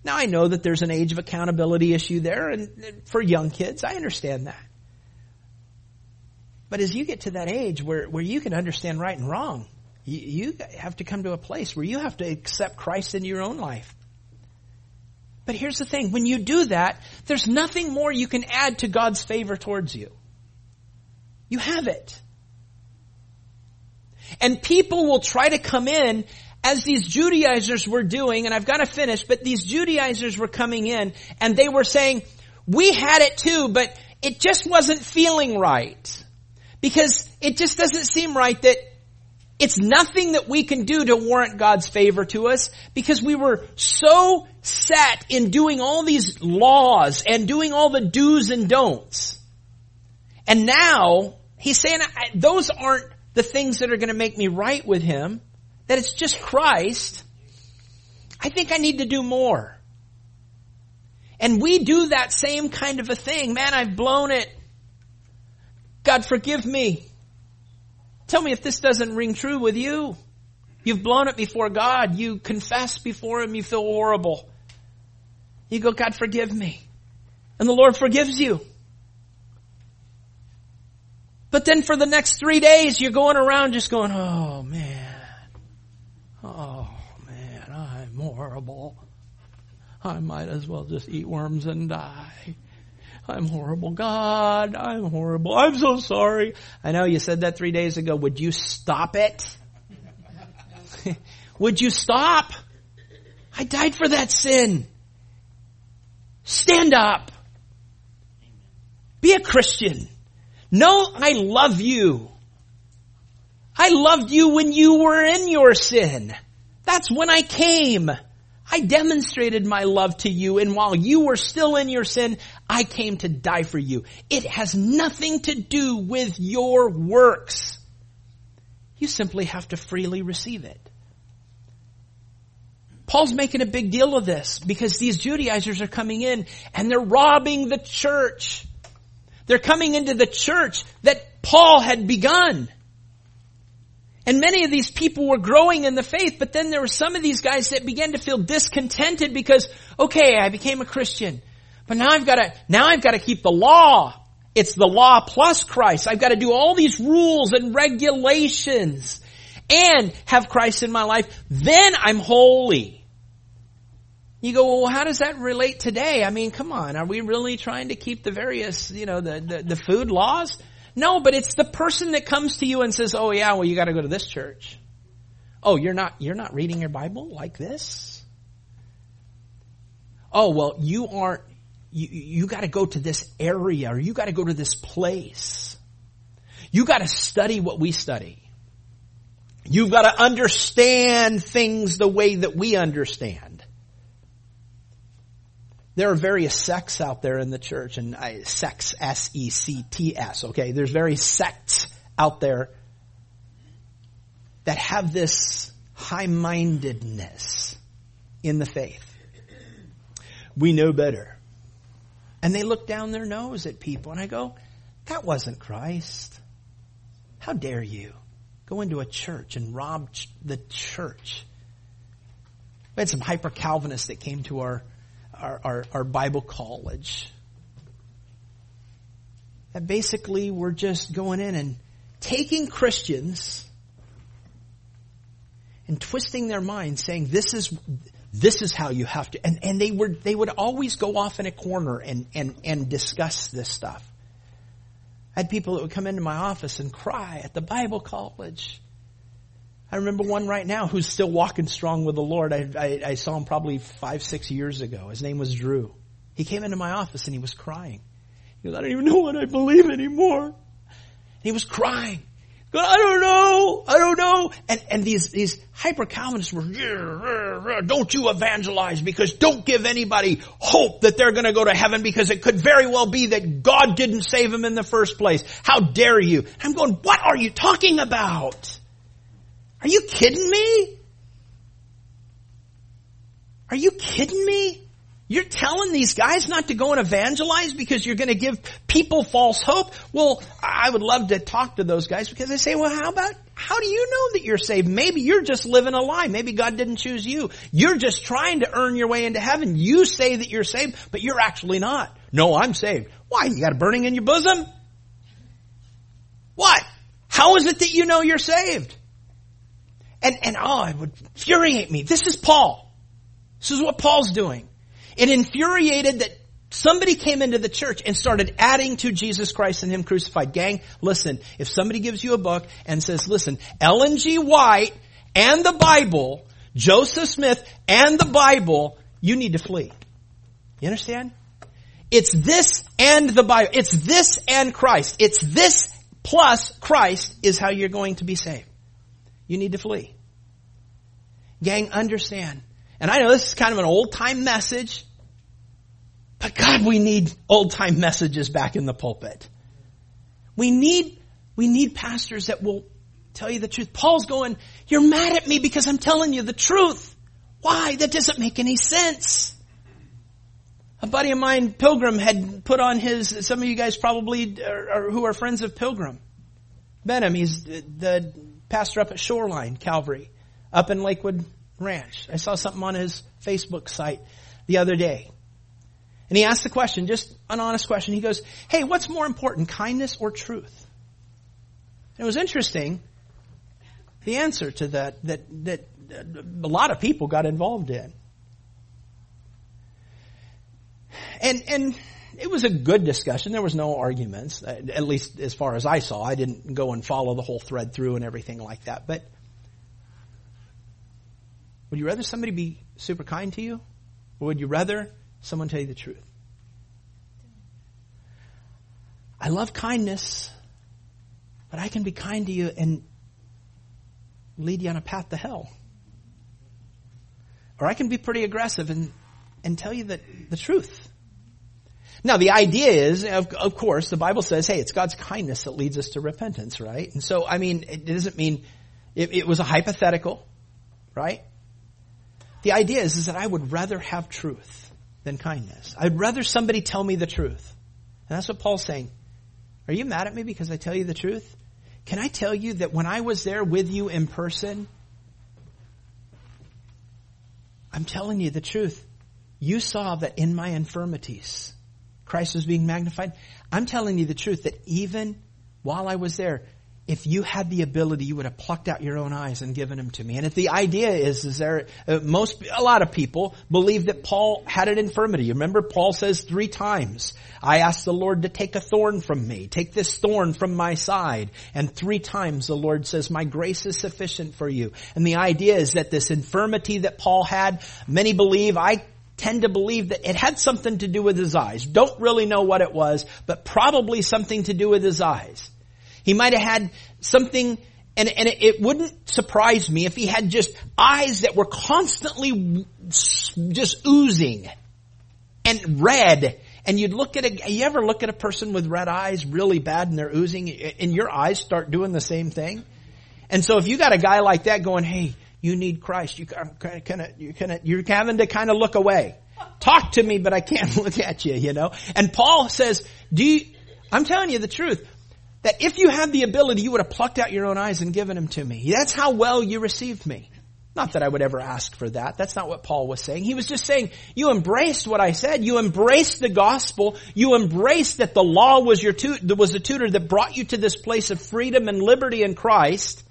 Now I know that there's an age of accountability issue there and for young kids. I understand that. But as you get to that age where, where you can understand right and wrong, you, you have to come to a place where you have to accept Christ in your own life. But here's the thing. When you do that, there's nothing more you can add to God's favor towards you. You have it. And people will try to come in as these Judaizers were doing, and I've got to finish, but these Judaizers were coming in and they were saying, we had it too, but it just wasn't feeling right. Because it just doesn't seem right that it's nothing that we can do to warrant God's favor to us because we were so set in doing all these laws and doing all the do's and don'ts. And now he's saying those aren't the things that are going to make me right with him that it's just Christ, I think I need to do more. And we do that same kind of a thing. Man, I've blown it. God forgive me. Tell me if this doesn't ring true with you. You've blown it before God. You confess before Him. You feel horrible. You go, God forgive me. And the Lord forgives you. But then for the next three days, you're going around just going, oh man. Oh man, I'm horrible. I might as well just eat worms and die. I'm horrible. God, I'm horrible. I'm so sorry. I know you said that three days ago. Would you stop it? Would you stop? I died for that sin. Stand up. Be a Christian. No, I love you. I loved you when you were in your sin. That's when I came. I demonstrated my love to you and while you were still in your sin, I came to die for you. It has nothing to do with your works. You simply have to freely receive it. Paul's making a big deal of this because these Judaizers are coming in and they're robbing the church. They're coming into the church that Paul had begun. And many of these people were growing in the faith, but then there were some of these guys that began to feel discontented because, okay, I became a Christian, but now I've got to, now I've got to keep the law. It's the law plus Christ. I've got to do all these rules and regulations and have Christ in my life. Then I'm holy. You go, well, how does that relate today? I mean, come on. Are we really trying to keep the various, you know, the, the, the food laws? No, but it's the person that comes to you and says, "Oh yeah, well you got to go to this church." Oh, you're not you're not reading your Bible like this? Oh, well, you aren't you, you got to go to this area or you got to go to this place. You got to study what we study. You've got to understand things the way that we understand. There are various sects out there in the church, and I, sects, S-E-C-T-S, okay? There's various sects out there that have this high-mindedness in the faith. We know better. And they look down their nose at people, and I go, that wasn't Christ. How dare you go into a church and rob ch- the church? We had some hyper Calvinists that came to our our, our, our Bible college. that basically we're just going in and taking Christians and twisting their minds saying this is this is how you have to and, and they were they would always go off in a corner and, and, and discuss this stuff. I had people that would come into my office and cry at the Bible college. I remember one right now who's still walking strong with the Lord. I, I, I saw him probably five, six years ago. His name was Drew. He came into my office and he was crying. He goes, I don't even know what I believe anymore. He was crying. I don't know. I don't know. And, and these, these hyper Calvinists were, don't you evangelize because don't give anybody hope that they're going to go to heaven because it could very well be that God didn't save them in the first place. How dare you? I'm going, what are you talking about? Are you kidding me? Are you kidding me? You're telling these guys not to go and evangelize because you're going to give people false hope? Well, I would love to talk to those guys because they say, well, how about, how do you know that you're saved? Maybe you're just living a lie. Maybe God didn't choose you. You're just trying to earn your way into heaven. You say that you're saved, but you're actually not. No, I'm saved. Why? You got a burning in your bosom? What? How is it that you know you're saved? And, and oh, it would infuriate me. This is Paul. This is what Paul's doing. It infuriated that somebody came into the church and started adding to Jesus Christ and Him crucified. Gang, listen, if somebody gives you a book and says, listen, Ellen G. White and the Bible, Joseph Smith and the Bible, you need to flee. You understand? It's this and the Bible. It's this and Christ. It's this plus Christ is how you're going to be saved. You need to flee. Gang, understand. And I know this is kind of an old time message, but God, we need old time messages back in the pulpit. We need, we need pastors that will tell you the truth. Paul's going, you're mad at me because I'm telling you the truth. Why? That doesn't make any sense. A buddy of mine, Pilgrim, had put on his, some of you guys probably are, are, who are friends of Pilgrim. Benham, he's the pastor up at Shoreline, Calvary, up in Lakewood Ranch. I saw something on his Facebook site the other day. And he asked the question, just an honest question. He goes, Hey, what's more important, kindness or truth? And it was interesting, the answer to that, that, that a lot of people got involved in. And, and it was a good discussion. There was no arguments, uh, at least as far as I saw. I didn't go and follow the whole thread through and everything like that. But would you rather somebody be super kind to you? Or would you rather someone tell you the truth? I love kindness, but I can be kind to you and lead you on a path to hell. Or I can be pretty aggressive and, and tell you the, the truth. Now the idea is, of, of course, the Bible says, hey, it's God's kindness that leads us to repentance, right? And so, I mean, it doesn't mean, it, it was a hypothetical, right? The idea is, is that I would rather have truth than kindness. I'd rather somebody tell me the truth. And that's what Paul's saying. Are you mad at me because I tell you the truth? Can I tell you that when I was there with you in person, I'm telling you the truth. You saw that in my infirmities, Christ was being magnified. I'm telling you the truth that even while I was there, if you had the ability, you would have plucked out your own eyes and given them to me. And if the idea is, is there, uh, most, a lot of people believe that Paul had an infirmity. Remember, Paul says three times, I asked the Lord to take a thorn from me, take this thorn from my side. And three times the Lord says, my grace is sufficient for you. And the idea is that this infirmity that Paul had, many believe, I tend to believe that it had something to do with his eyes. Don't really know what it was, but probably something to do with his eyes. He might have had something, and, and it, it wouldn't surprise me if he had just eyes that were constantly just oozing and red. And you'd look at a, you ever look at a person with red eyes really bad and they're oozing and your eyes start doing the same thing? And so if you got a guy like that going, hey, you need Christ, you kind of, you kind of, you're having to kind of look away. Talk to me, but I can't look at you, you know? And Paul says, do you, I'm telling you the truth that if you had the ability, you would have plucked out your own eyes and given them to me. That's how well you received me. Not that I would ever ask for that. That's not what Paul was saying. He was just saying, you embraced what I said. You embraced the gospel. You embraced that the law was your was the tutor that brought you to this place of freedom and liberty in Christ.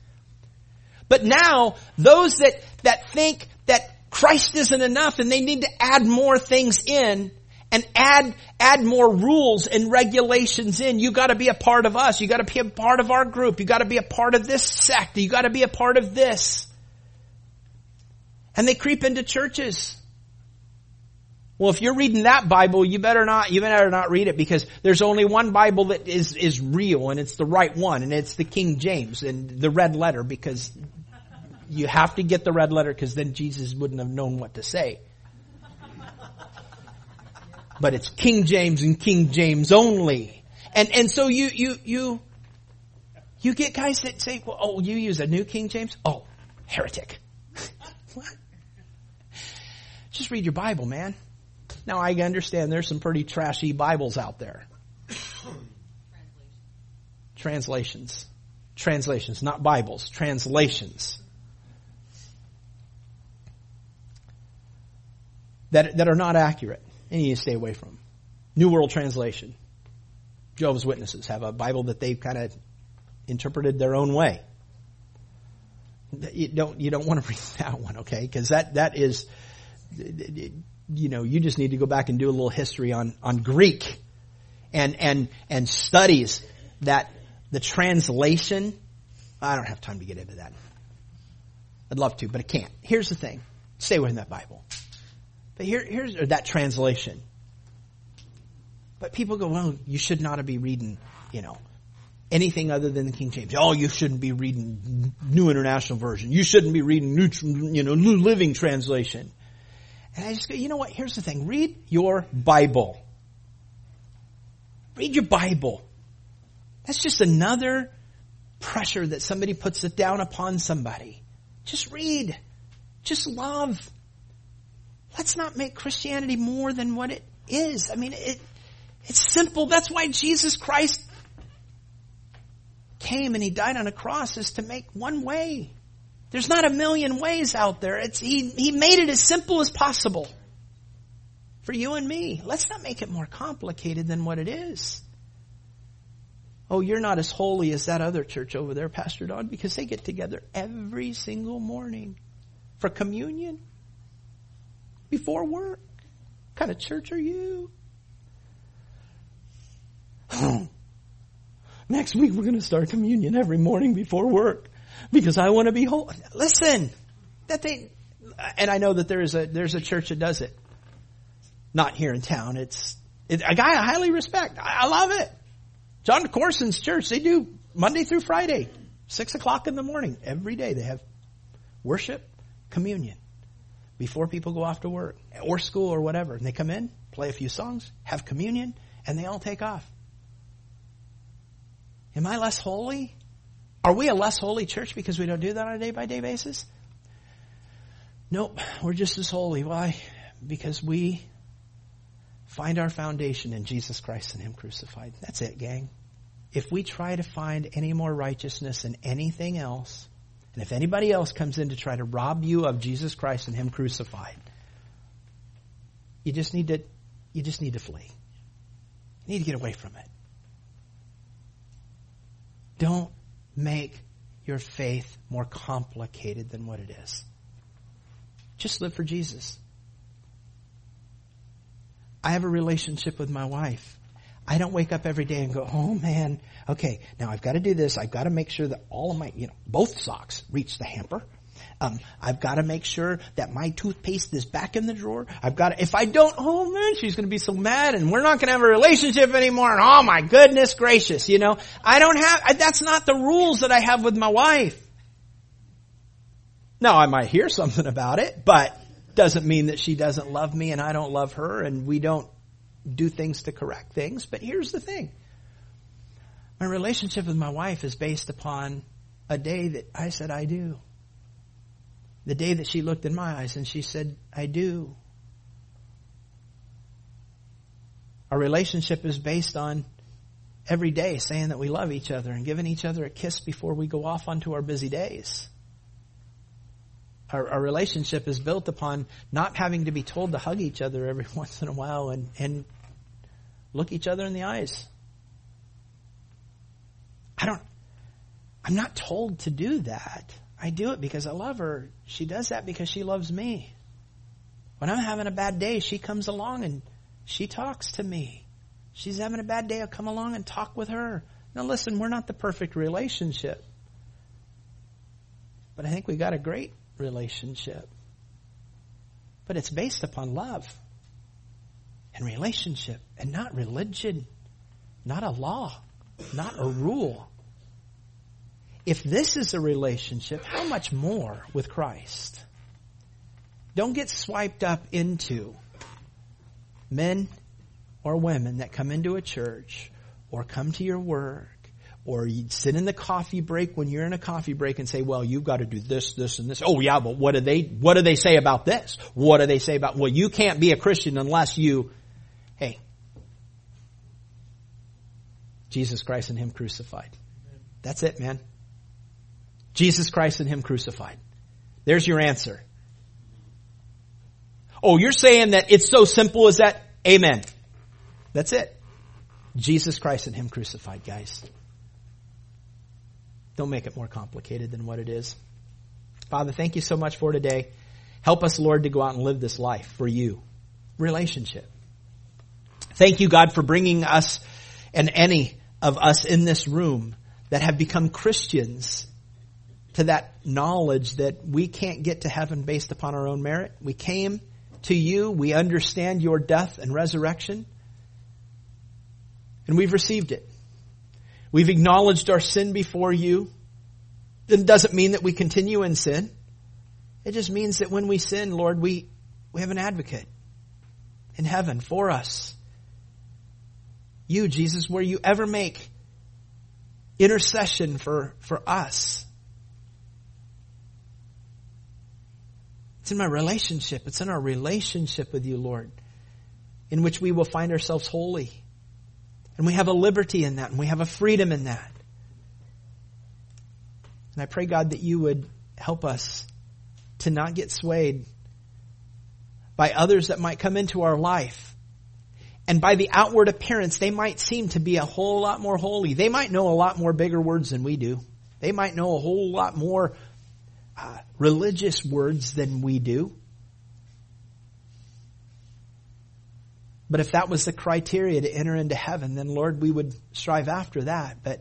But now, those that, that think that Christ isn't enough and they need to add more things in and add, add more rules and regulations in. You gotta be a part of us. You gotta be a part of our group. You gotta be a part of this sect. You gotta be a part of this. And they creep into churches. Well, if you're reading that Bible, you better not, you better not read it because there's only one Bible that is, is real and it's the right one and it's the King James and the red letter because you have to get the red letter because then Jesus wouldn't have known what to say. But it's King James and King James only. And, and so you, you, you, you get guys that say, well, oh, you use a new King James? Oh, heretic. what? Just read your Bible, man. Now I understand there's some pretty trashy Bibles out there. Translations. Translations, not Bibles. Translations. That, that are not accurate. And you need to stay away from. New World Translation. Jehovah's Witnesses have a Bible that they've kind of interpreted their own way. You don't, you don't want to read that one, okay? Because that, that is, you know, you just need to go back and do a little history on, on Greek and, and, and studies that the translation, I don't have time to get into that. I'd love to, but I can't. Here's the thing. Stay within that Bible. Here, here's that translation. But people go, well, you should not be reading, you know, anything other than the King James. Oh, you shouldn't be reading New International Version. You shouldn't be reading New, you know, New Living Translation. And I just go, you know what? Here's the thing. Read your Bible. Read your Bible. That's just another pressure that somebody puts it down upon somebody. Just read. Just love. Let's not make Christianity more than what it is. I mean, it, it's simple. That's why Jesus Christ came and he died on a cross is to make one way. There's not a million ways out there. It's, he, he made it as simple as possible for you and me. Let's not make it more complicated than what it is. Oh, you're not as holy as that other church over there, Pastor Don, because they get together every single morning for communion before work. What kind of church are you? Next week we're going to start communion every morning before work because I want to be holy. Listen, that they, and I know that there is a, there's a church that does it. Not here in town. It's, it, a guy I highly respect. I, I love it. Jon Courson's church, they do Monday through Friday, six o'clock in the morning. Every day they have worship, communion before people go off to work or school or whatever. And they come in, play a few songs, have communion, and they all take off. Am I less holy? Are we a less holy church because we don't do that on a day by day basis? Nope, we're just as holy. Why? Because we find our foundation in Jesus Christ and Him crucified. That's it, gang. If we try to find any more righteousness in anything else, and if anybody else comes in to try to rob you of Jesus Christ and Him crucified, you just need to, you just need to flee. You need to get away from it. Don't make your faith more complicated than what it is. Just live for Jesus. I have a relationship with my wife. I don't wake up every day and go, oh man, okay, now I've got to do this. I've got to make sure that all of my, you know, both socks reach the hamper. Um, I've got to make sure that my toothpaste is back in the drawer. I've got to, if I don't, oh man, she's going to be so mad and we're not going to have a relationship anymore. And oh my goodness gracious, you know, I don't have, that's not the rules that I have with my wife. Now I might hear something about it, but doesn't mean that she doesn't love me and I don't love her and we don't do things to correct things. But here's the thing. My relationship with my wife is based upon a day that I said I do. The day that she looked in my eyes and she said, I do. Our relationship is based on every day saying that we love each other and giving each other a kiss before we go off onto our busy days. Our, our relationship is built upon not having to be told to hug each other every once in a while and, and look each other in the eyes. I don't, I'm not told to do that. I do it because I love her. She does that because she loves me. When I'm having a bad day, she comes along and she talks to me. She's having a bad day, I'll come along and talk with her. Now listen, we're not the perfect relationship. But I think we got a great relationship. But it's based upon love and relationship and not religion, not a law, not a rule. If this is a relationship, how much more with Christ? Don't get swiped up into men or women that come into a church or come to your work or you sit in the coffee break when you're in a coffee break and say, well, you've got to do this, this, and this. Oh yeah, but what do they, what do they say about this? What do they say about, well, you can't be a Christian unless you, hey, Jesus Christ and Him crucified. That's it, man. Jesus Christ and Him crucified. There's your answer. Oh, you're saying that it's so simple as that? Amen. That's it. Jesus Christ and Him crucified, guys. Don't make it more complicated than what it is. Father, thank you so much for today. Help us, Lord, to go out and live this life for you. Relationship. Thank you, God, for bringing us and any of us in this room that have become Christians to that knowledge that we can't get to heaven based upon our own merit. We came to you. We understand your death and resurrection. And we've received it. We've acknowledged our sin before you. Then it doesn't mean that we continue in sin. It just means that when we sin, Lord, we, we have an advocate in heaven for us. You, Jesus, where you ever make intercession for, for us. It's in my relationship. It's in our relationship with you, Lord, in which we will find ourselves holy and we have a liberty in that, and we have a freedom in that. And I pray, God, that you would help us to not get swayed by others that might come into our life. And by the outward appearance, they might seem to be a whole lot more holy. They might know a lot more bigger words than we do. They might know a whole lot more uh, religious words than we do. But if that was the criteria to enter into heaven, then Lord, we would strive after that. But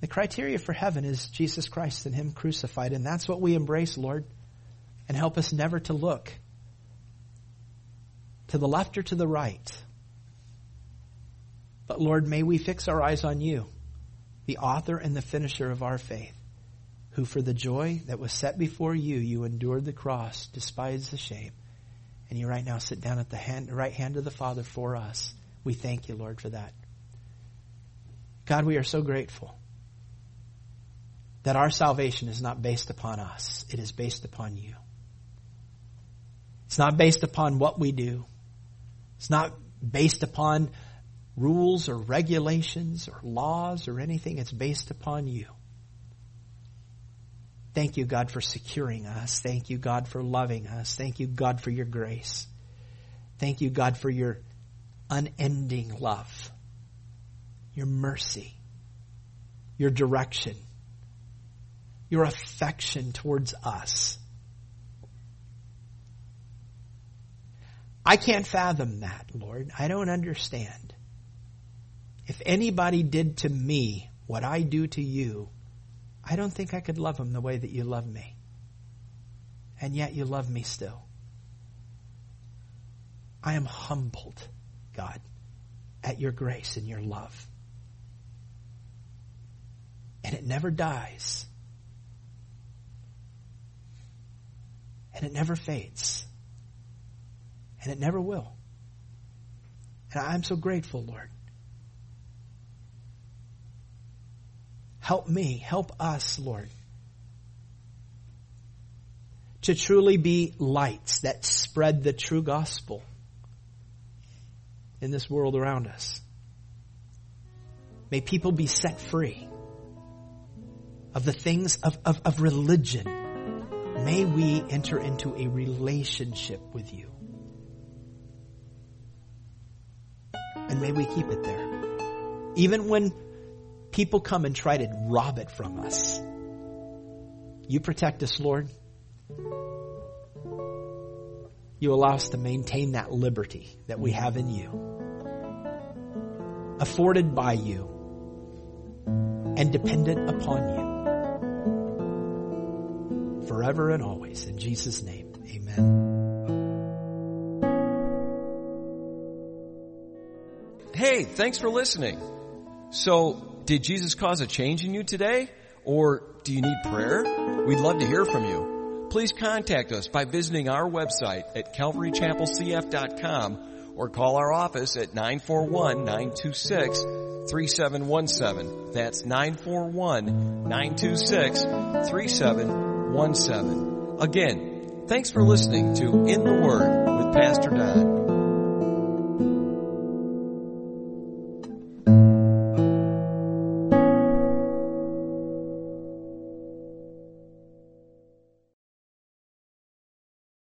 the criteria for heaven is Jesus Christ and Him crucified. And that's what we embrace, Lord. And help us never to look to the left or to the right. But Lord, may we fix our eyes on you, the author and the finisher of our faith, who for the joy that was set before you, you endured the cross, despised the shame and you right now sit down at the hand, right hand of the Father for us. We thank you, Lord, for that. God, we are so grateful that our salvation is not based upon us. It is based upon you. It's not based upon what we do. It's not based upon rules or regulations or laws or anything. It's based upon you. Thank you, God, for securing us. Thank you, God, for loving us. Thank you, God, for your grace. Thank you, God, for your unending love, your mercy, your direction, your affection towards us. I can't fathom that, Lord. I don't understand. If anybody did to me what I do to you, I don't think I could love him the way that you love me. And yet you love me still. I am humbled, God, at your grace and your love. And it never dies. And it never fades. And it never will. And I'm so grateful, Lord. Help me, help us, Lord, to truly be lights that spread the true gospel in this world around us. May people be set free of the things of, of, of religion, may we enter into a relationship with you. And may we keep it there. Even when people come and try to rob it from us. You protect us, Lord. You allow us to maintain that liberty that we have in you, afforded by you, and dependent upon you. Forever and always. In Jesus' name, amen. Hey, thanks for listening. So, did Jesus cause a change in you today? Or do you need prayer? We'd love to hear from you. Please contact us by visiting our website at calvarychapelcf.com or call our office at 941-926-3717. That's 941-926-3717. Again, thanks for listening to In the Word with Pastor Don.